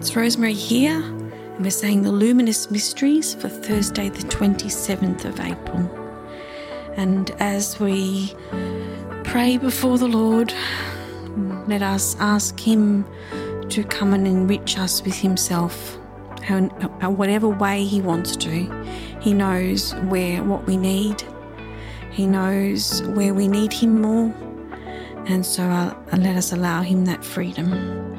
It's Rosemary here, and we're saying the Luminous Mysteries for Thursday, the 27th of April. And as we pray before the Lord, let us ask Him to come and enrich us with Himself, whatever way He wants to. He knows where what we need. He knows where we need Him more, and so uh, let us allow Him that freedom.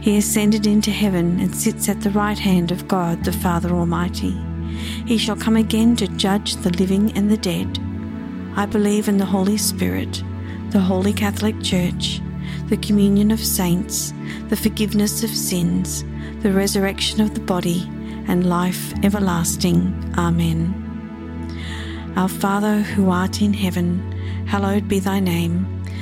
he ascended into heaven and sits at the right hand of God the Father Almighty. He shall come again to judge the living and the dead. I believe in the Holy Spirit, the Holy Catholic Church, the communion of saints, the forgiveness of sins, the resurrection of the body, and life everlasting. Amen. Our Father who art in heaven, hallowed be thy name.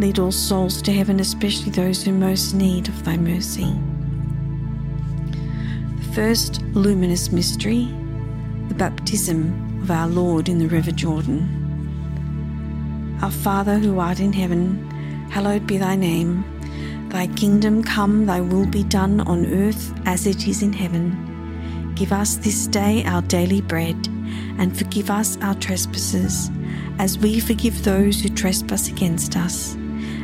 Lead all souls to heaven, especially those who most need of thy mercy. The first luminous mystery, the baptism of our Lord in the River Jordan. Our Father who art in heaven, hallowed be thy name. Thy kingdom come, thy will be done on earth as it is in heaven. Give us this day our daily bread, and forgive us our trespasses, as we forgive those who trespass against us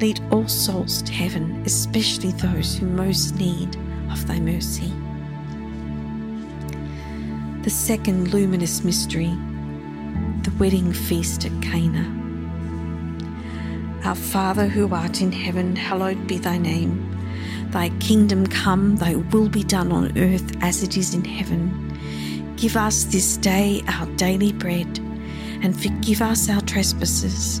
lead all souls to heaven, especially those who most need of thy mercy. The second luminous mystery, the wedding feast at Cana. Our Father who art in heaven, hallowed be thy name. Thy kingdom come, thy will be done on earth as it is in heaven. Give us this day our daily bread, and forgive us our trespasses,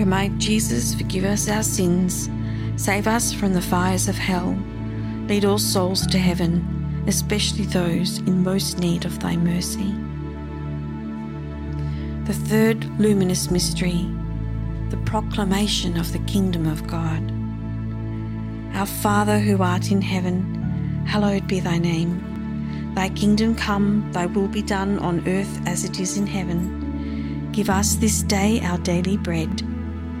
O my Jesus, forgive us our sins, save us from the fires of hell, lead all souls to heaven, especially those in most need of thy mercy. The third luminous mystery, the proclamation of the kingdom of God. Our Father who art in heaven, hallowed be thy name. Thy kingdom come, thy will be done on earth as it is in heaven. Give us this day our daily bread,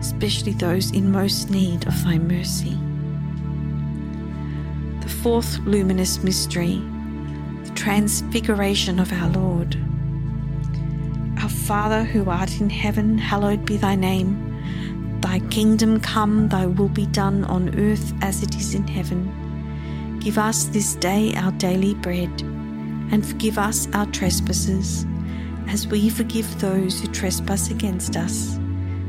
especially those in most need of thy mercy. The fourth luminous mystery, the transfiguration of our Lord. Our Father who art in heaven, hallowed be thy name. Thy kingdom come, thy will be done on earth as it is in heaven. Give us this day our daily bread, and forgive us our trespasses as we forgive those who trespass against us.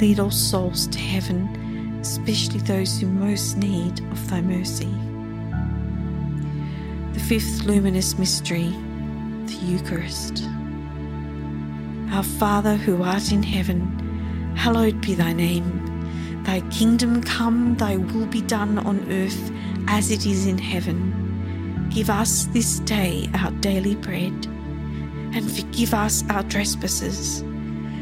Lead all souls to heaven, especially those who most need of thy mercy. The fifth luminous mystery, the Eucharist. Our Father who art in heaven, hallowed be thy name. Thy kingdom come, thy will be done on earth as it is in heaven. Give us this day our daily bread and forgive us our trespasses,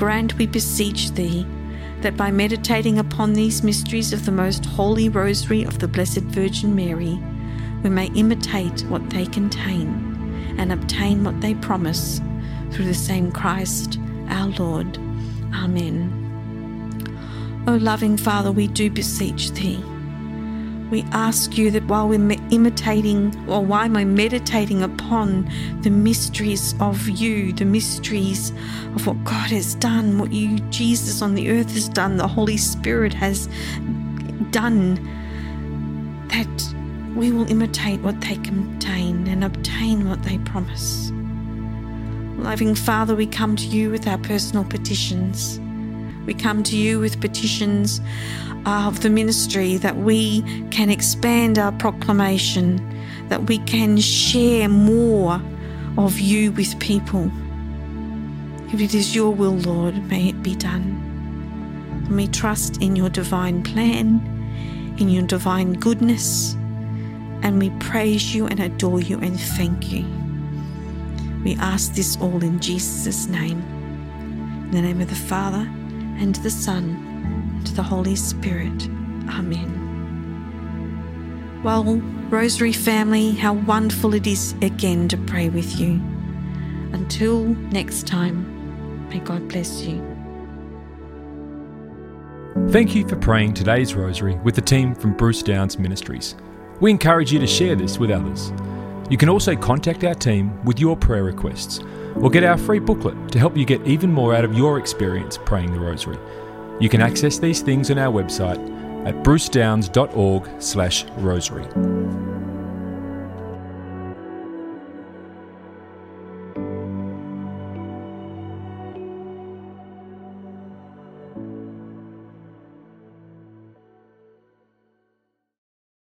grant, we beseech thee, that by meditating upon these mysteries of the most holy rosary of the Blessed Virgin Mary, we may imitate what they contain and obtain what they promise through the same Christ our Lord. Amen. O loving Father, we do beseech thee. We ask you that while we're imitating or while we're meditating upon the mysteries of you, the mysteries of what God has done, what you, Jesus on the earth, has done, the Holy Spirit has done, that we will imitate what they contain and obtain what they promise. Loving Father, we come to you with our personal petitions. We come to you with petitions uh, of the ministry that we can expand our proclamation, that we can share more of you with people. If it is your will, Lord, may it be done. And we trust in your divine plan, in your divine goodness, and we praise you and adore you and thank you. We ask this all in Jesus' name. In the name of the Father, and the Son, and the Holy Spirit. Amen. Well, Rosary family, how wonderful it is again to pray with you. Until next time, may God bless you. Thank you for praying today's Rosary with the team from Bruce Downs Ministries. We encourage you to share this with others. You can also contact our team with your prayer requests or get our free booklet to help you get even more out of your experience praying the Rosary. You can access these things on our website at brucedowns.org/rosary.